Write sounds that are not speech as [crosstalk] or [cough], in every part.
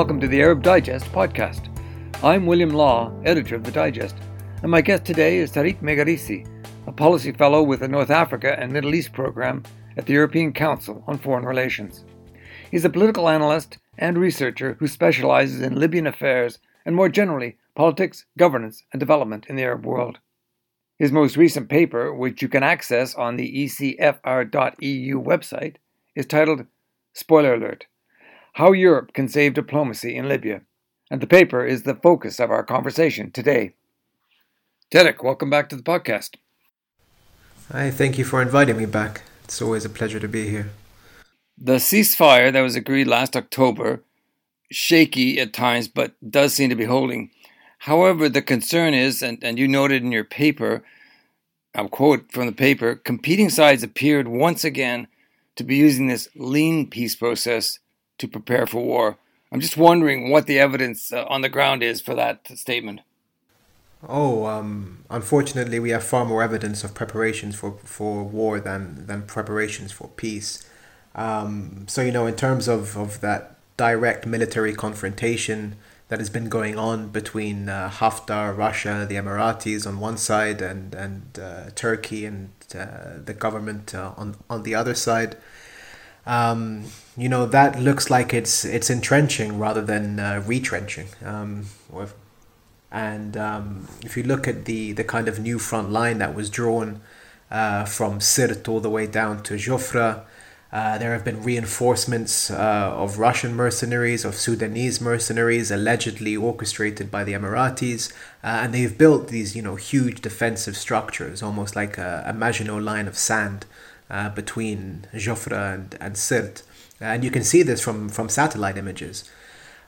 Welcome to the Arab Digest podcast. I'm William Law, editor of the Digest, and my guest today is Tarek Megerisi, a policy fellow with the North Africa and Middle East program at the European Council on Foreign Relations. He's a political analyst and researcher who specializes in Libyan affairs and more generally politics, governance, and development in the Arab world. His most recent paper, which you can access on the ecfr.eu website, is titled Spoiler Alert How Europe Can Save Diplomacy in Libya, and the paper is the focus of our conversation today. Tarek, welcome back to the podcast. Hi, thank you for inviting me back. It's always a pleasure to be here. The ceasefire that was agreed last October, shaky at times, but does seem to be holding. However, the concern is, and, and you noted in your paper, I'll quote from the paper competing sides appeared once again to be using this lean peace process to prepare for war. I'm just wondering what the evidence uh, on the ground is for that statement. Oh, um, unfortunately, we have far more evidence of preparations for, for war than, than preparations for peace. Um, so, you know, in terms of, of that direct military confrontation that has been going on between uh, Haftar, Russia, the Emiratis on one side, and, and uh, Turkey and uh, the government uh, on, on the other side, um, you know, that looks like it's, it's entrenching rather than uh, retrenching. Um, and um, if you look at the, the kind of new front line that was drawn uh, from Sirte all the way down to Jufra, uh, there have been reinforcements uh, of Russian mercenaries, of Sudanese mercenaries, allegedly orchestrated by the Emiratis, uh, and they've built these, you know, huge defensive structures, almost like a, a Maginot line of sand uh, between Jufra and, and Sirte. And you can see this from, from satellite images.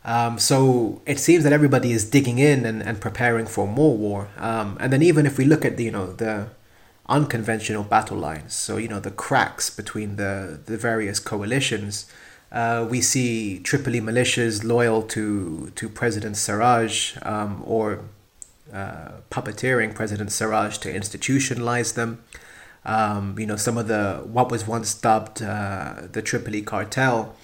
Um, so it seems that everybody is digging in and, and preparing for more war. Um, and then even if we look at the, you know, the unconventional battle lines. So, you know, the cracks between the, the various coalitions. Uh, we see Tripoli militias loyal to, to President Sarraj um, or uh, puppeteering President Sarraj to institutionalize them. Um, you know, some of the, what was once dubbed uh, the Tripoli cartel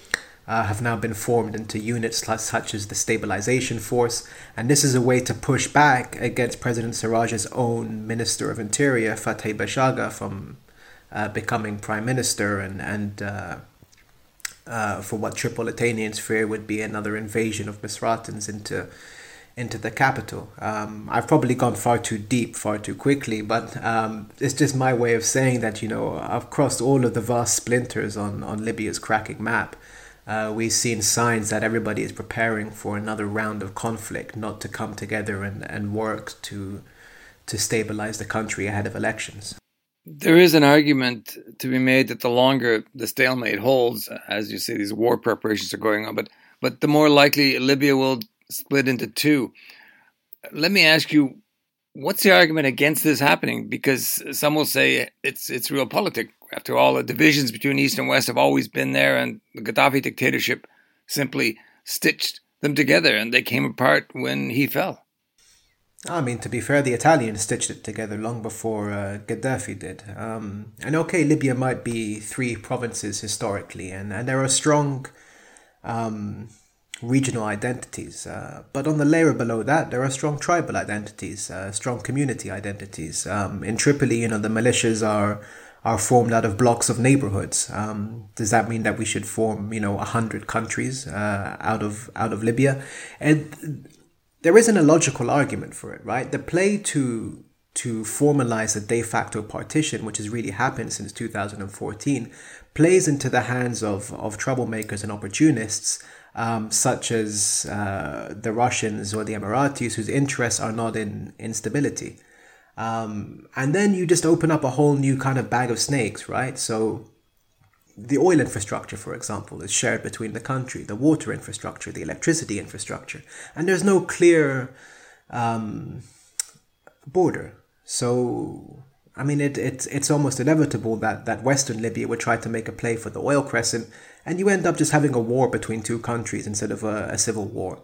uh, have now been formed into units such as the Stabilization Force, and this is a way to push back against President Sarraj's own Minister of Interior, Fathi Bashagha, from uh, becoming Prime Minister and, and uh, uh, for what Tripolitanians fear would be another invasion of Misratans into into the capital. Um, I've probably gone far too deep, far too quickly, but um, it's just my way of saying that, you know, I've crossed all of the vast splinters on, on Libya's cracking map uh, we've seen signs that everybody is preparing for another round of conflict, not to come together and, and work to to stabilize the country ahead of elections. There is an argument to be made that the longer the stalemate holds, as you say, these war preparations are going on, but but the more likely Libya will split into two. Let me ask you, what's the argument against this happening? Because some will say it's it's realpolitik after all, the divisions between East and West have always been there, and the Gaddafi dictatorship simply stitched them together, and they came apart when he fell. I mean, to be fair, the Italians stitched it together long before uh, Gaddafi did. Um, and okay, Libya might be three provinces historically, and, and there are strong um, regional identities. Uh, but on the layer below that, there are strong tribal identities, uh, strong community identities. Um, in Tripoli, you know, the militias are are formed out of blocks of neighborhoods. Um, does that mean that we should form, you know, a hundred countries uh, out of out of Libya? And there isn't a logical argument for it, right? The play to to formalize a de facto partition, which has really happened since 2014, plays into the hands of, of troublemakers and opportunists, um, such as uh, the Russians or the Emiratis, whose interests are not in instability. Um, and then you just open up a whole new kind of bag of snakes, right? So the oil infrastructure, for example, is shared between the country, the water infrastructure, the electricity infrastructure, and there's no clear um, border. So, I mean, it, it, it's almost inevitable that, that Western Libya would try to make a play for the oil crescent, and you end up just having a war between two countries instead of a, a civil war.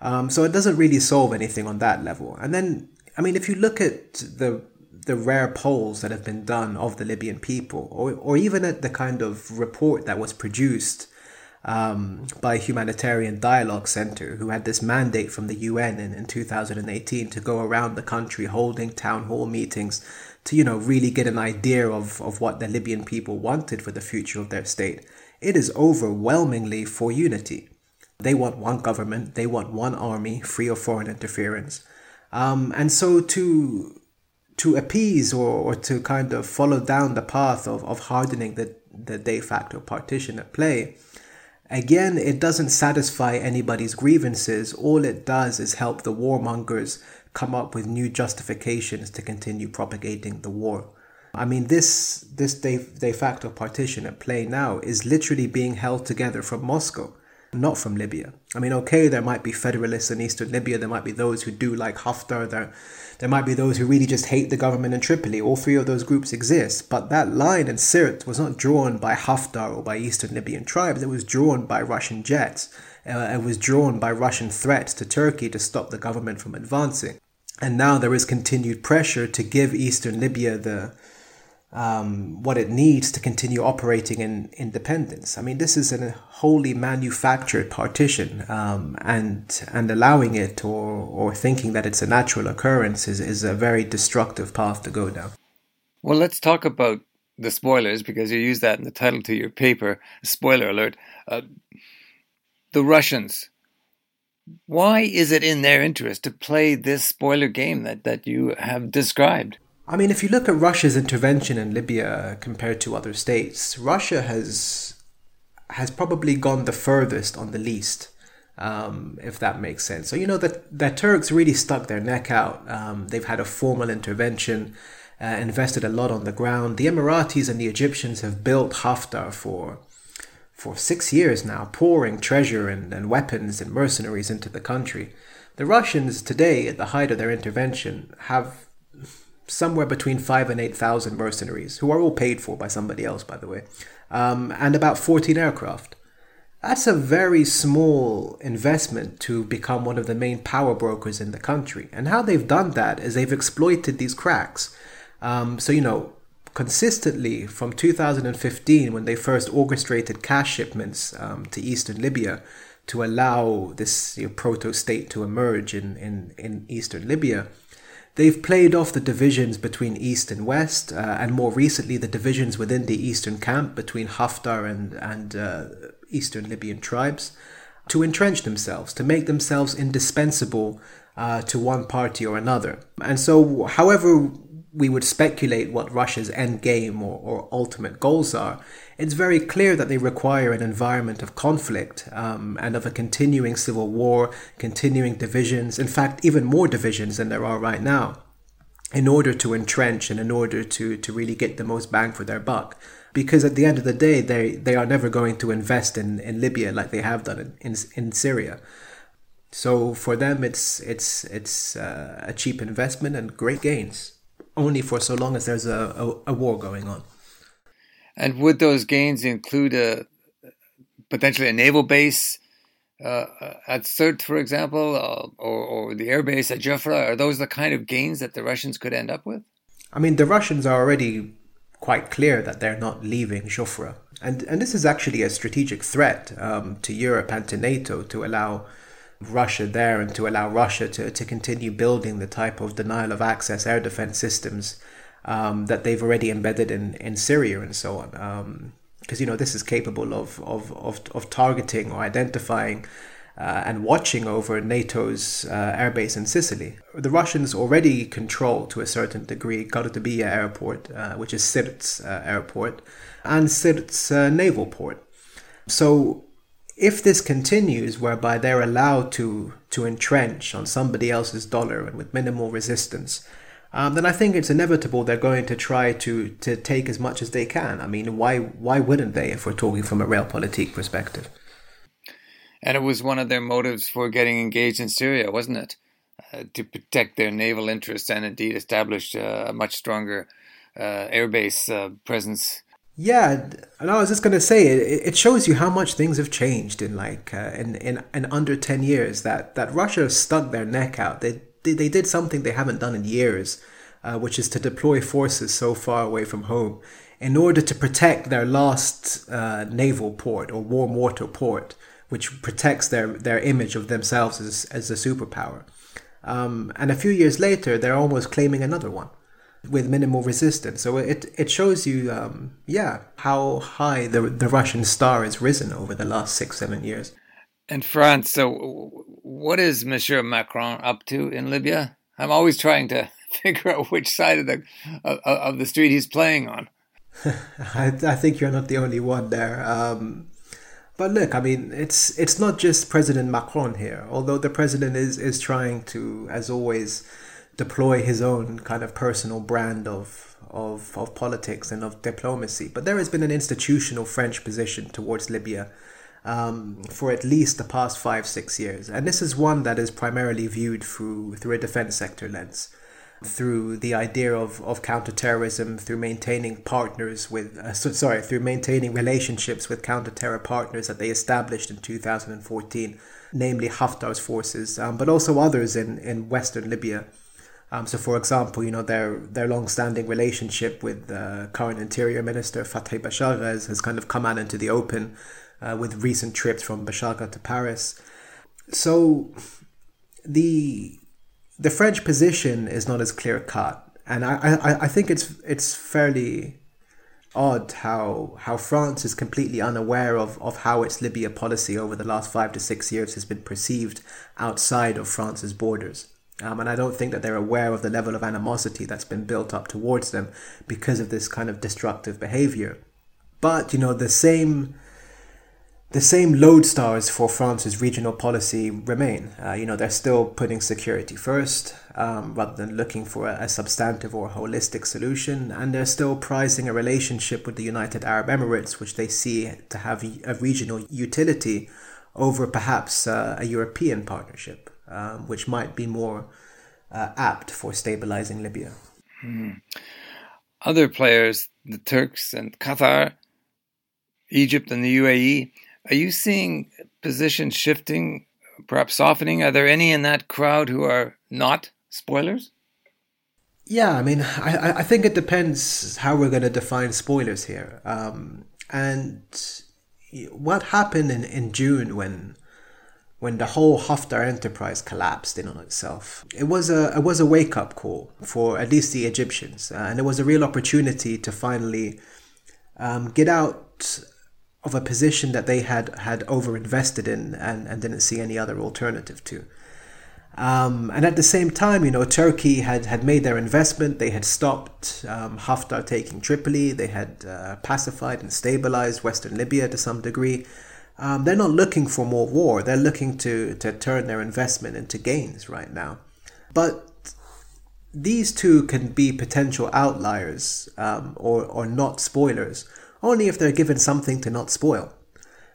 Um, so it doesn't really solve anything on that level. And then I mean, if you look at the the rare polls that have been done of the Libyan people, or, or even at the kind of report that was produced um, by Humanitarian Dialogue Center, who had this mandate from the UN in, in 2018 to go around the country holding town hall meetings to, you know, really get an idea of, of what the Libyan people wanted for the future of their state. It is overwhelmingly for unity. They want one government, they want one army, free of foreign interference. Um, and so to to appease or, or to kind of follow down the path of, of hardening the, the de facto partition at play, again, it doesn't satisfy anybody's grievances. All it does is help the warmongers come up with new justifications to continue propagating the war. I mean, this this de, de facto partition at play now is literally being held together from Moscow not from Libya. I mean, okay, there might be federalists in eastern Libya. There might be those who do like Haftar. There, there might be those who really just hate the government in Tripoli. All three of those groups exist. But that line in Sirte was not drawn by Haftar or by eastern Libyan tribes. It was drawn by Russian jets. Uh, it was drawn by Russian threats to Turkey to stop the government from advancing. And now there is continued pressure to give eastern Libya the um, what it needs to continue operating in independence. I mean, this is a wholly manufactured partition, um, and and allowing it or or thinking that it's a natural occurrence is, is a very destructive path to go down. Well, let's talk about the spoilers because you use that in the title to your paper. Spoiler alert: uh, the Russians. Why is it in their interest to play this spoiler game that, that you have described? I mean, if you look at Russia's intervention in Libya compared to other states, Russia has has probably gone the furthest on the least, um, if that makes sense. So you know that the Turks really stuck their neck out. Um, they've had a formal intervention, uh, invested a lot on the ground. The Emiratis and the Egyptians have built Haftar for for six years now, pouring treasure and, and weapons and mercenaries into the country. The Russians today, at the height of their intervention, have somewhere between five and eight thousand mercenaries, who are all paid for by somebody else, by the way, um, and about 14 aircraft. That's a very small investment to become one of the main power brokers in the country. And how they've done that is they've exploited these cracks. Um, so, you know, consistently from 2015, when they first orchestrated cash shipments um, to eastern Libya to allow this you know, proto state to emerge in, in, in eastern Libya, They've played off the divisions between East and West, uh, and more recently the divisions within the Eastern camp between Haftar and, and uh, Eastern Libyan tribes, to entrench themselves, to make themselves indispensable uh, to one party or another. And so, however we would speculate what Russia's end game or, or ultimate goals are, it's very clear that they require an environment of conflict um, and of a continuing civil war, continuing divisions, in fact, even more divisions than there are right now, in order to entrench and in order to, to really get the most bang for their buck. Because at the end of the day, they, they are never going to invest in, in Libya like they have done in, in, in Syria. So for them, it's, it's, it's uh, a cheap investment and great gains only for so long as there's a, a, a war going on. And would those gains include a potentially a naval base uh, at Sirte, for example, uh, or, or the air base at Jufra? Are those the kind of gains that the Russians could end up with? I mean, the Russians are already quite clear that they're not leaving Jufra. And, and this is actually a strategic threat um, to Europe and to NATO to allow Russia there and to allow Russia to, to continue building the type of denial of access air defense systems um, that they've already embedded in, in Syria and so on. Because, um, you know, this is capable of, of, of, of targeting or identifying uh, and watching over NATO's uh, airbase in Sicily. The Russians already control, to a certain degree, Ghardabiya airport, uh, which is Sirte's uh, airport, and Sirte's uh, naval port. So if this continues, whereby they're allowed to to entrench on somebody else's dollar and with minimal resistance, um, then I think it's inevitable they're going to try to to take as much as they can. I mean, why why wouldn't they if we're talking from a realpolitik perspective? And it was one of their motives for getting engaged in Syria, wasn't it? Uh, to protect their naval interests and indeed establish uh, a much stronger uh, airbase uh, presence yeah, and I was just gonna say it. It shows you how much things have changed in like uh, in, in in under ten years. That that Russia stuck their neck out. They they, they did something they haven't done in years, uh, which is to deploy forces so far away from home in order to protect their last uh, naval port or warm water port, which protects their, their image of themselves as, as a superpower. Um, and a few years later, they're almost claiming another one with minimal resistance. So it, it shows you, um, yeah, how high the, the Russian star has risen over the last six, seven years. And France, so what is Monsieur Macron up to in Libya? I'm always trying to [laughs] figure out which side of the of, of the street he's playing on. [laughs] I, I think you're not the only one there. Um, but look, I mean, it's it's not just President Macron here. Although the president is is trying to, as always, deploy his own kind of personal brand of of of politics and of diplomacy. But there has been an institutional French position towards Libya. Um, for at least the past five, six years. And this is one that is primarily viewed through through a defense sector lens through the idea of, of counterterrorism, through maintaining partners with, uh, so, sorry, through maintaining relationships with counterterror partners that they established in 2014, namely Haftar's forces, um, but also others in, in Western Libya. Um, so, for example, you know their their long-standing relationship with uh, current Interior Minister Fathi Bashagha has, kind of come out into the open uh, with recent trips from Bashagha to Paris. So, the the French position is not as clear cut, and I, I, I think it's it's fairly odd how how France is completely unaware of, of how its Libya policy over the last five to six years has been perceived outside of France's borders. Um, and I don't think that they're aware of the level of animosity that's been built up towards them because of this kind of destructive behavior. But you know the same the same lodestars for France's regional policy remain. Uh, you know, they're still putting security first um, rather than looking for a, a, substantive or holistic solution, and they're still prizing a relationship with the United Arab Emirates, which they see to have a regional utility over perhaps uh, a European partnership, um, which might be more uh, apt for stabilizing Libya. Hmm. Other players, the Turks and Qatar, Egypt and the UAE, are you seeing positions shifting, perhaps softening? Are there any in that crowd who are not spoilers? Yeah, I mean, I, I think it depends how we're going to define spoilers here. Um, and what happened in, in June when when the whole Haftar enterprise collapsed in on itself. It was a it was a wake up call for at least the Egyptians, uh, and it was a real opportunity to finally um, get out of a position that they had had over invested in and, and didn't see any other alternative to. Um, and at the same time, you know, Turkey had, had made their investment. They had stopped um, Haftar taking Tripoli. They had uh, pacified and stabilized Western Libya to some degree. Um, they're not looking for more war. They're looking to, to turn their investment into gains right now. But these two can be potential outliers um, or, or not spoilers only if they're given something to not spoil.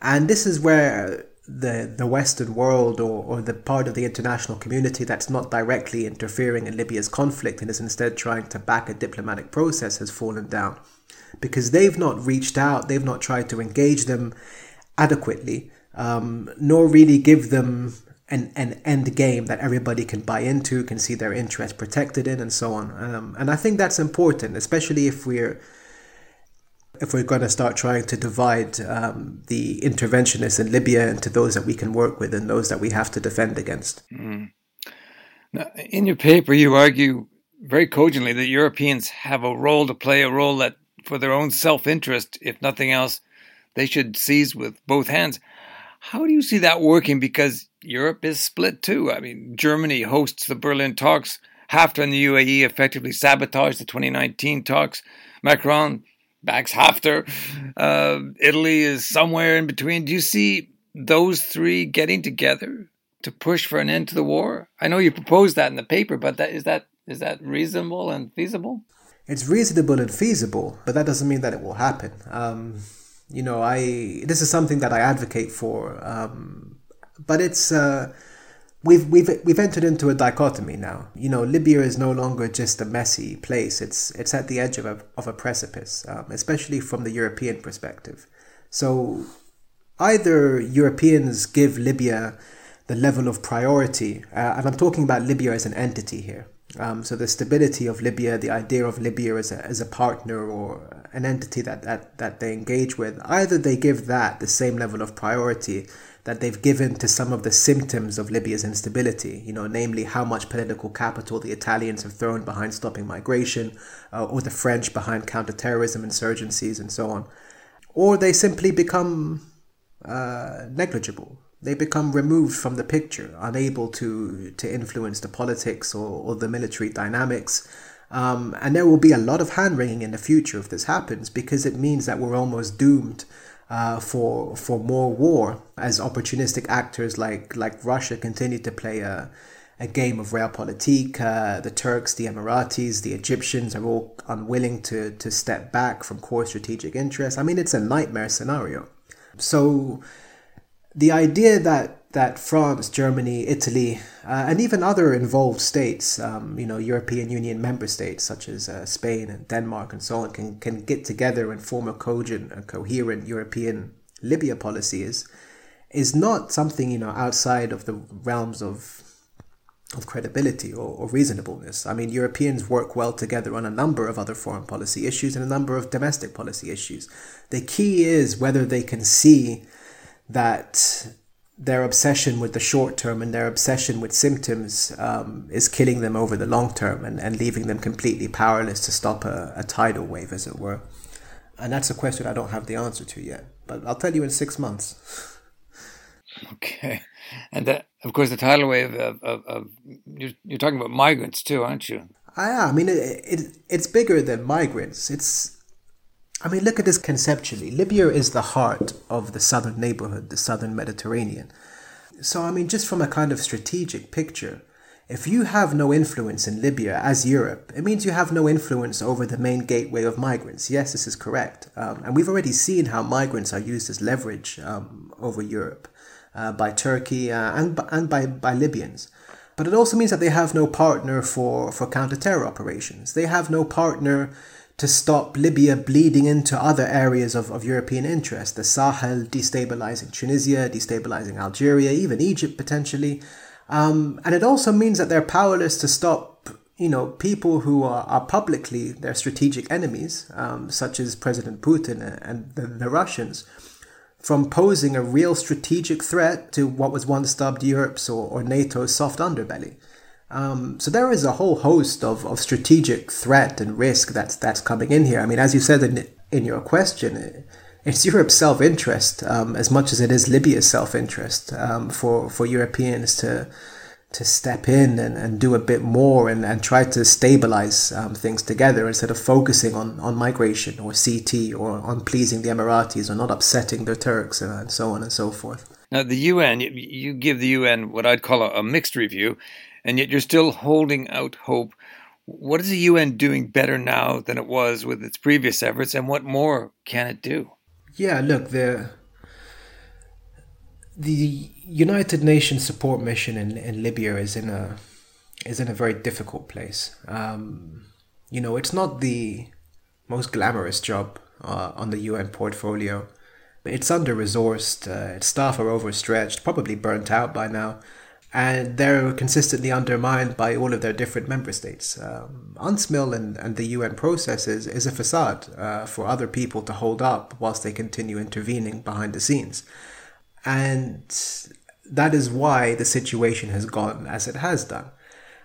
And this is where the, the Western world or, or the part of the international community that's not directly interfering in Libya's conflict and is instead trying to back a diplomatic process has fallen down. Because they've not reached out, they've not tried to engage them adequately, um, nor really give them an, an end game that everybody can buy into, can see their interest protected in, and so on. Um, and I think that's important, especially if we're if we're going to start trying to divide um, the interventionists in Libya into those that we can work with and those that we have to defend against. Mm. Now, in your paper, you argue very cogently that Europeans have a role to play, a role that, for their own self interest, if nothing else, they should seize with both hands. How do you see that working? Because Europe is split too. I mean, Germany hosts the Berlin talks. Haftar and the UAE effectively sabotaged the 2019 talks. Macron backs Haftar. Uh, Italy is somewhere in between. Do you see those three getting together to push for an end to the war? I know you proposed that in the paper, but that is that is that reasonable and feasible? It's reasonable and feasible, but that doesn't mean that it will happen. Um, you know, I this is something that I advocate for, um, but it's. Uh, we've we've we've entered into a dichotomy now. You know, Libya is no longer just a messy place. It's it's at the edge of a of a precipice, um, especially from the European perspective. So, either Europeans give Libya the level of priority, uh, and I'm talking about Libya as an entity here. Um, so the stability of Libya, the idea of Libya as a, as a partner or an entity that, that, that they engage with, either they give that the same level of priority that they've given to some of the symptoms of Libya's instability, you know, namely how much political capital the Italians have thrown behind stopping migration, uh, or the French behind counterterrorism insurgencies and so on, or they simply become uh, negligible. They become removed from the picture, unable to, to influence the politics or, or the military dynamics. Um, and there will be a lot of hand wringing in the future if this happens because it means that we're almost doomed uh, for for more war as opportunistic actors like like Russia continue to play a a game of realpolitik. Uh, the Turks, the Emiratis, the Egyptians are all unwilling to to step back from core strategic interests. I mean, it's a nightmare scenario. So the idea that that France, Germany, Italy, uh, and even other involved states, um, you know, European Union member states such as uh, Spain and Denmark and so on, can can get together and form a cogent, a coherent European Libya policy is is not something you know outside of the realms of of credibility or, or reasonableness. I mean, Europeans work well together on a number of other foreign policy issues and a number of domestic policy issues. The key is whether they can see that their obsession with the short term and their obsession with symptoms um, is killing them over the long term and, and leaving them completely powerless to stop a, a tidal wave, as it were. And that's a question I don't have the answer to yet, but I'll tell you in six months. [laughs] Okay. And that, of course, the tidal wave of, of, of you're, you're, talking about migrants too, aren't you? I, I mean, it, it, it's bigger than migrants. It's I mean, look at this conceptually. Libya is the heart of the southern neighborhood, the southern Mediterranean. So, I mean, just from a kind of strategic picture, if you have no influence in Libya as Europe, it means you have no influence over the main gateway of migrants. Yes, this is correct. Um, and we've already seen how migrants are used as leverage um, over Europe uh, by Turkey uh, and, and by, by Libyans. But it also means that they have no partner for, for counter-terror operations. They have no partner to stop Libya bleeding into other areas of, of European interest, the Sahel destabilizing Tunisia, destabilizing Algeria, even Egypt potentially. Um, and it also means that they're powerless to stop, you know, people who are, are publicly their strategic enemies, um, such as President Putin and the, the Russians, from posing a real strategic threat to what was once dubbed Europe's or, or NATO's soft underbelly. Um, so there is a whole host of, of strategic threat and risk that's that's coming in here. I mean, as you said in in your question, it's Europe's self interest um, as much as it is Libya's self interest um, for for Europeans to to step in and, and do a bit more and, and try to stabilize um, things together instead of focusing on, on migration or CT or on pleasing the Emiratis or not upsetting the Turks and, so on and so forth. Now, the UN, you give the UN what I'd call a, a mixed review and yet you're still holding out hope. What is the UN doing better now than it was with its previous efforts, and what more can it do? Yeah, look, the the United Nations support mission in, in Libya is in a is in a very difficult place. Um, you know, it's not the most glamorous job uh, on the UN portfolio. It's under resourced. Uh, its staff are overstretched, probably burnt out by now and they're consistently undermined by all of their different member states. Um, UNSMIL and, and the UN process is, is a facade uh, for other people to hold up whilst they continue intervening behind the scenes. And that is why the situation has gone as it has done.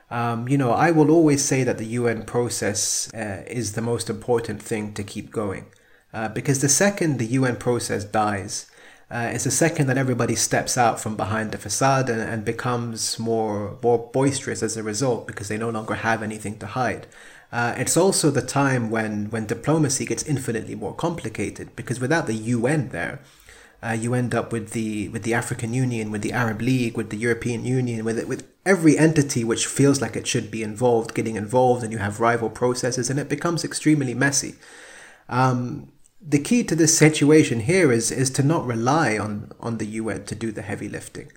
Um, you know, I will always say that the UN process uh, is the most important thing to keep going. Uh, because the second the UN process dies, uh, it's the second that everybody steps out from behind the facade and, and becomes more, more boisterous as a result because they no longer have anything to hide. Uh, it's also the time when, when diplomacy gets infinitely more complicated because without the UN there, uh, you end up with the with the African Union, with the Arab League, with the European Union, with it, with every entity which feels like it should be involved getting involved, and you have rival processes, and it becomes extremely messy. Um, the key to this situation here is is to not rely on on the UN to do the heavy lifting.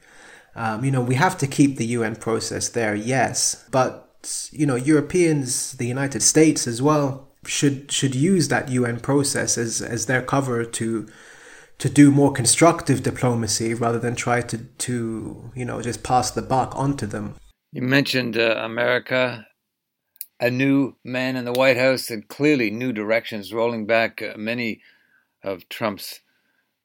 Um, you know, we have to keep the UN process there, yes, but you know, Europeans, the United States as well, should should use that UN process as as their cover to to do more constructive diplomacy rather than try to to you know just pass the buck onto them. You mentioned uh, America a new man in the White House and clearly new directions, rolling back uh, many of Trump's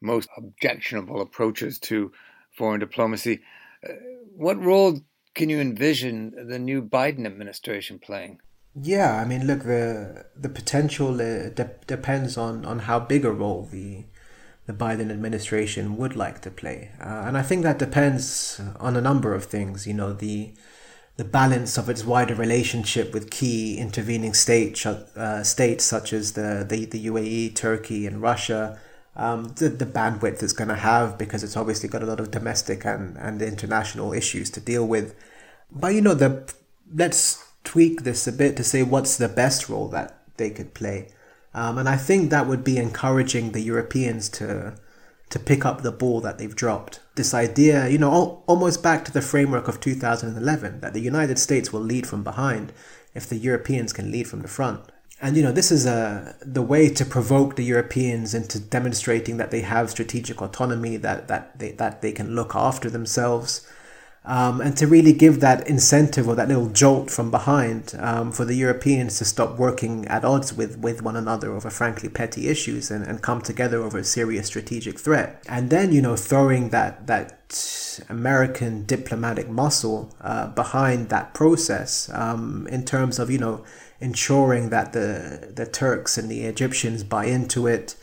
most objectionable approaches to foreign diplomacy. Uh, what role can you envision the new Biden administration playing? Yeah, I mean, look, the the potential uh, de- depends on, on how big a role the the Biden administration would like to play, uh, and I think that depends on a number of things. You know, the the balance of its wider relationship with key intervening states, uh, states such as the, the, the UAE, Turkey, and Russia, um, the, the bandwidth it's going to have because it's obviously got a lot of domestic and, and international issues to deal with. But, you know, the let's tweak this a bit to say what's the best role that they could play. Um, and I think that would be encouraging the Europeans to to pick up the ball that they've dropped. This idea, you know, al- almost back to the framework of 2011, that the United States will lead from behind if the Europeans can lead from the front. And you know, this is a uh, the way to provoke the Europeans into demonstrating that they have strategic autonomy, that that they that they can look after themselves, um, and to really give that incentive or that little jolt from behind um, for the Europeans to stop working at odds with, with one another over frankly petty issues and, and come together over a serious strategic threat. And then, you know, throwing that, that American diplomatic muscle uh, behind that process um, in terms of, you know, ensuring that the, the Turks and the Egyptians buy into it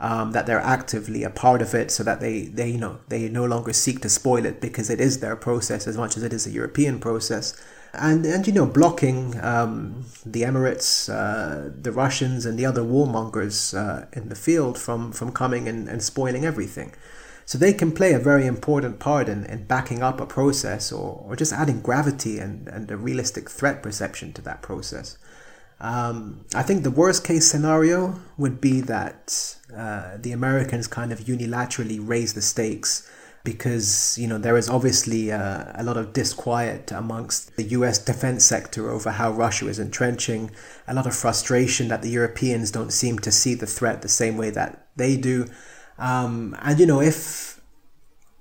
um, that they're actively a part of it so that they, they you know they no longer seek to spoil it because it is their process as much as it is a European process. And and you know blocking um, the Emirates uh, the Russians and the other warmongers uh, in the field from from coming and, and spoiling everything. So they can play a very important part in, in backing up a process or, or just adding gravity and, and a realistic threat perception to that process um, I think the worst case scenario would be that uh, the Americans kind of unilaterally raise the stakes because you know there is obviously uh, a lot of disquiet amongst the U.S. defense sector over how Russia is entrenching, a lot of frustration that the Europeans don't seem to see the threat the same way that they do, um, and you know if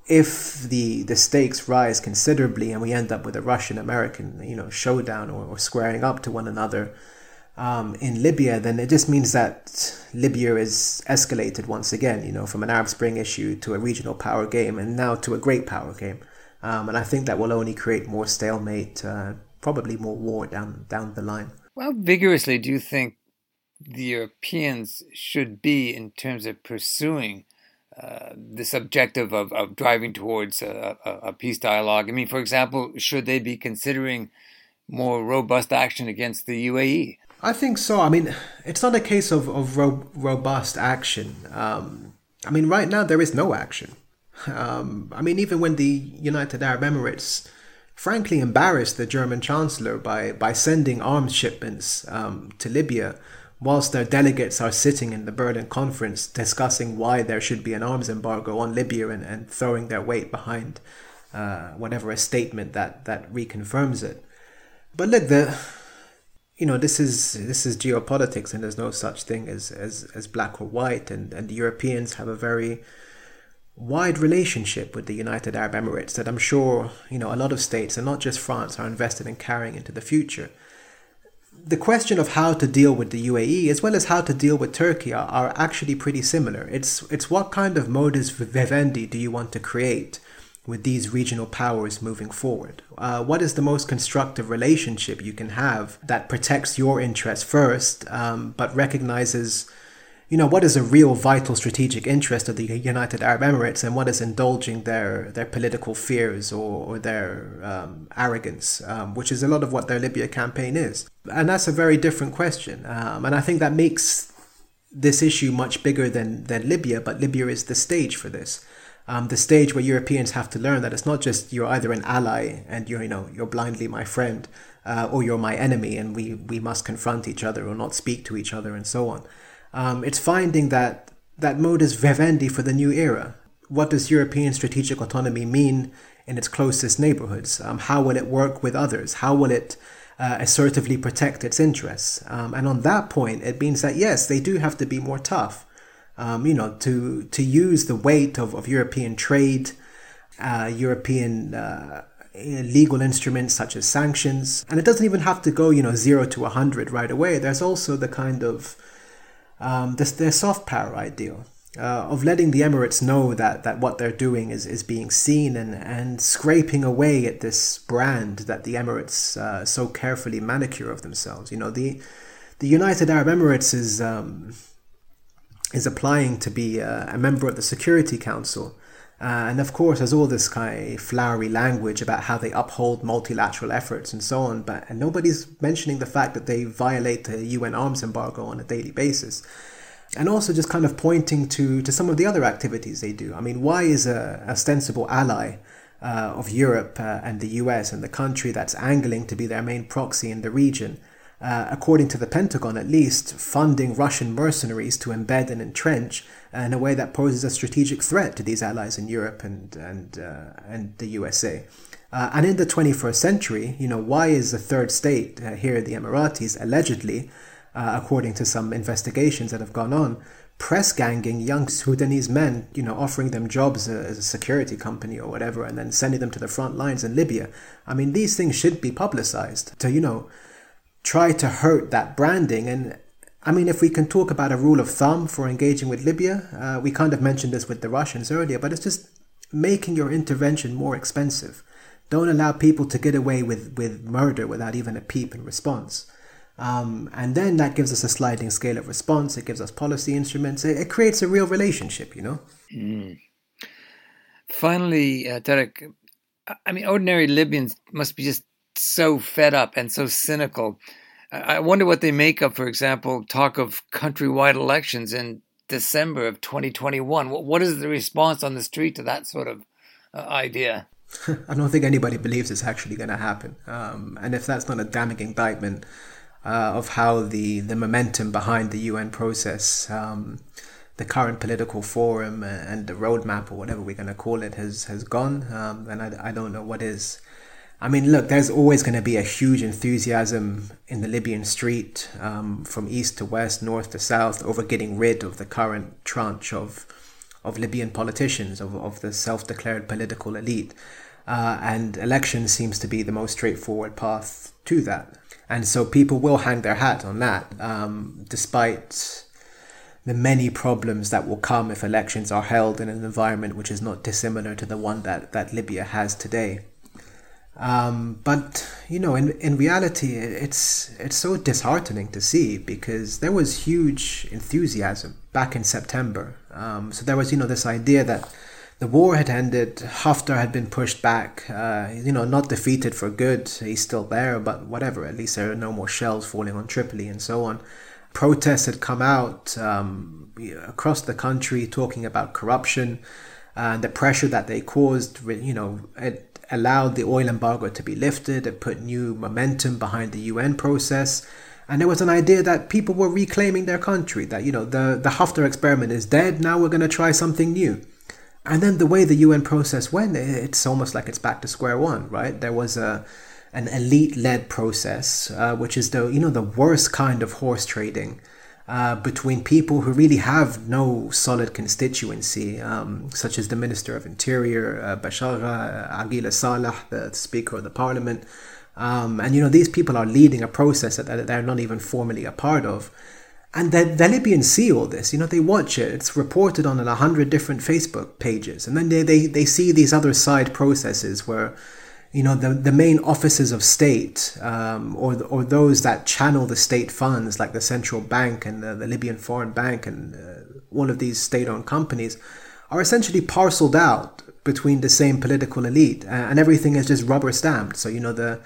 if the the stakes rise considerably and we end up with a Russian American you know showdown or, or squaring up to one another um, in Libya, then it just means that Libya is escalated once again, you know, from an Arab Spring issue to a regional power game and now to a great power game. Um, and I think that will only create more stalemate, uh, probably more war down down the line. How vigorously do you think the Europeans should be in terms of pursuing uh, this objective of, of driving towards a, a, a peace dialogue? I mean, for example, should they be considering more robust action against the UAE? I think so. I mean, it's not a case of, of ro- robust action. Um, I mean, right now there is no action. Um, I mean, even when the United Arab Emirates frankly embarrassed the German Chancellor by, by sending arms shipments um, to Libya, whilst their delegates are sitting in the Berlin conference discussing why there should be an arms embargo on Libya and, and throwing their weight behind uh, whatever a statement that, that reconfirms it. But look, the you know this is this is geopolitics and there's no such thing as as, as black or white and, and the Europeans have a very wide relationship with the United Arab Emirates that I'm sure you know a lot of states and not just France are invested in carrying into the future. The question of how to deal with the UAE as well as how to deal with Turkey are, are actually pretty similar. It's it's what kind of modus vivendi do you want to create with these regional powers moving forward? Uh, what is the most constructive relationship you can have that protects your interests first, um, but recognizes, you know, what is a real vital strategic interest of the United Arab Emirates and what is indulging their their political fears or, or their um, arrogance, um, which is a lot of what their Libya campaign is. And that's a very different question. Um, and I think that makes this issue much bigger than, than Libya, but Libya is the stage for this um, the stage where Europeans have to learn that it's not just you're either an ally and you're you know you're blindly my friend, uh, or you're my enemy and we we must confront each other or not speak to each other and so on. Um, it's finding that that modus vivendi for the new era. What does European strategic autonomy mean in its closest neighborhoods? Um, how will it work with others? How will it uh, assertively protect its interests? Um, and on that point, it means that yes, they do have to be more tough um, you know, to to use the weight of, of European trade, uh, European uh, legal instruments such as sanctions. And it doesn't even have to go, you know, zero to 100 right away. There's also the kind of um, this, soft power ideal. Uh, of letting the Emirates know that, that what they're doing is, is being seen and, and scraping away at this brand that the Emirates uh, so carefully manicure of themselves. You know, the the United Arab Emirates is um, is applying to be a, a member of the Security Council, uh, and of course, there's all this kind of flowery language about how they uphold multilateral efforts and so on, but nobody's mentioning the fact that they violate the UN arms embargo on a daily basis. And also just kind of pointing to, to some of the other activities they do. I mean, why is a ostensible ally uh, of Europe uh, and the US and the country that's angling to be their main proxy in the region uh, according to the Pentagon at least, funding Russian mercenaries to embed and entrench in a way that poses a strategic threat to these allies in Europe and and uh, and the USA. Uh, and in the 21st century, you know, why is the third state uh, here, the Emiratis, allegedly, uh, according to some investigations that have gone on, press ganging young Sudanese men, you know, offering them jobs as a security company or whatever, and then sending them to the front lines in Libya. I mean, these things should be publicized to, you know, try to hurt that branding. And I mean, if we can talk about a rule of thumb for engaging with Libya, uh, we kind of mentioned this with the Russians earlier, but it's just making your intervention more expensive. Don't allow people to get away with, with murder without even a peep in response. Um, and then that gives us a sliding scale of response. It gives us policy instruments. It, it creates a real relationship, you know? Mm. Finally, uh, Tarek, I mean, ordinary Libyans must be just so fed up and so cynical. I wonder what they make of, for example, talk of countrywide elections in December of 2021. What is the response on the street to that sort of uh, idea? [laughs] I don't think anybody believes it's actually going to happen. Um, and if that's not a damning indictment uh, of how the, the momentum behind the UN process, um, the current political forum, uh, and the roadmap, or whatever we're going to call it, has, has gone, um, then I, I don't know what is. I mean, look, there's always going to be a huge enthusiasm in the Libyan street um, from east to west, north to south over getting rid of the current tranche of, of Libyan politicians, of, of the self declared political elite. Uh, and election seems to be the most straightforward path to that. And so people will hang their hat on that, um, despite the many problems that will come if elections are held in an environment which is not dissimilar to the one that, that Libya has today. Um, but you know, in in reality, it's it's so disheartening to see because there was huge enthusiasm back in September. Um, so there was you know this idea that the war had ended, Haftar had been pushed back, uh, you know, not defeated for good. He's still there, but whatever. At least there are no more shells falling on Tripoli and so on. Protests had come out um, across the country talking about corruption and the pressure that they caused. You know, it allowed the oil embargo to be lifted. It put new momentum behind the UN process. And there was an idea that people were reclaiming their country, that, you know, the, the Haftar experiment is dead, now we're going to try something new. And then the way the UN process went, it's almost like it's back to square one, right? There was a an elite-led process, uh, which is the you know the worst kind of horse trading, uh, between people who really have no solid constituency, um, such as the Minister of Interior, uh, Bashar uh, Saleh, the Speaker of the Parliament. Um, and, you know, these people are leading a process that they're not even formally a part of. And the, the Libyans see all this, you know, they watch it. It's reported on a hundred different Facebook pages. And then they, they, they see these other side processes where you know the the main offices of state um, or or those that channel the state funds like the central bank and the, the Libyan Foreign Bank and uh, one of these state-owned companies are essentially parceled out between the same political elite and everything is just rubber stamped. So you know the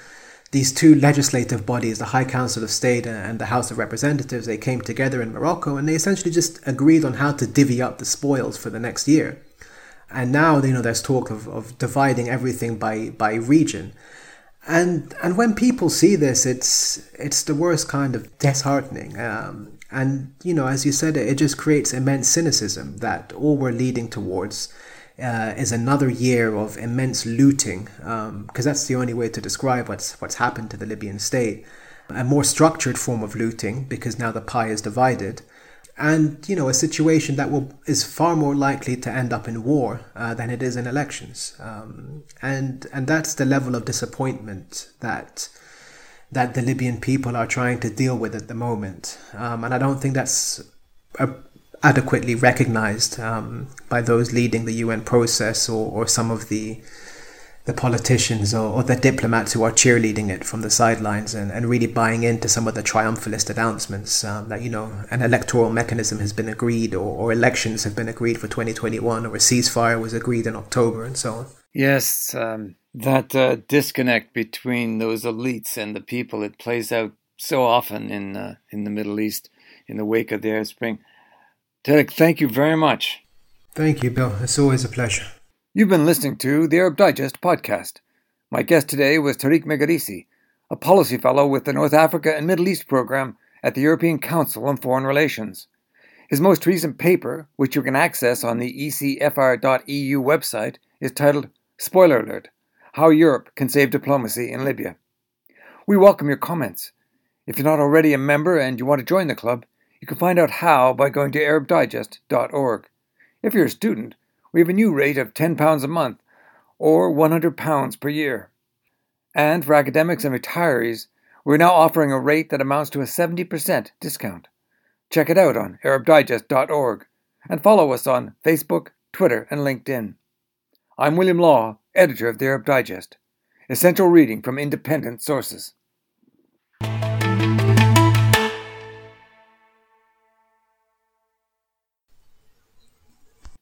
these two legislative bodies the High Council of State and the House of Representatives they came together in Morocco and they essentially just agreed on how to divvy up the spoils for the next year and now you know there's talk of, of dividing everything by by region. And and when people see this it's it's the worst kind of disheartening. Um, and you know as you said it just creates immense cynicism that all we're leading towards uh, is another year of immense looting because um, that's the only way to describe what's what's happened to the Libyan state. A more structured form of looting because now the pie is divided and you know a situation that will is far more likely to end up in war uh, than it is in elections. Um, and and that's the level of disappointment that that the Libyan people are trying to deal with at the moment. Um, and I don't think that's a, adequately recognized um, by those leading the UN process or, or some of the the politicians or, or, the diplomats who are cheerleading it from the sidelines and, and really buying into some of the triumphalist announcements um, that, you know, an electoral mechanism has been agreed or, or elections have been agreed for 2021 or a ceasefire was agreed in October and so on. Yes, um, that uh, disconnect between those elites and the people, it plays out so often in, uh, in the Middle East in the wake of the Arab Spring. Tarek, thank you very much. Thank you, Bill. It's always a pleasure. You've been listening to the Arab Digest podcast. My guest today was Tarek Megerisi, a policy fellow with the North Africa and Middle East program at the European Council on Foreign Relations. His most recent paper, which you can access on the ecfr.eu website, is titled Spoiler Alert How Europe Can Save Diplomacy in Libya. We welcome your comments. If you're not already a member and you want to join the club, you can find out how by going to ArabDigest.org. If you're a student, we have a new rate of £10 a month, or £100 per year. And for academics and retirees, we're now offering a rate that amounts to a 70% discount. Check it out on ArabDigest.org and follow us on Facebook, Twitter, and LinkedIn. I'm William Law, editor of the Arab Digest, essential reading from independent sources.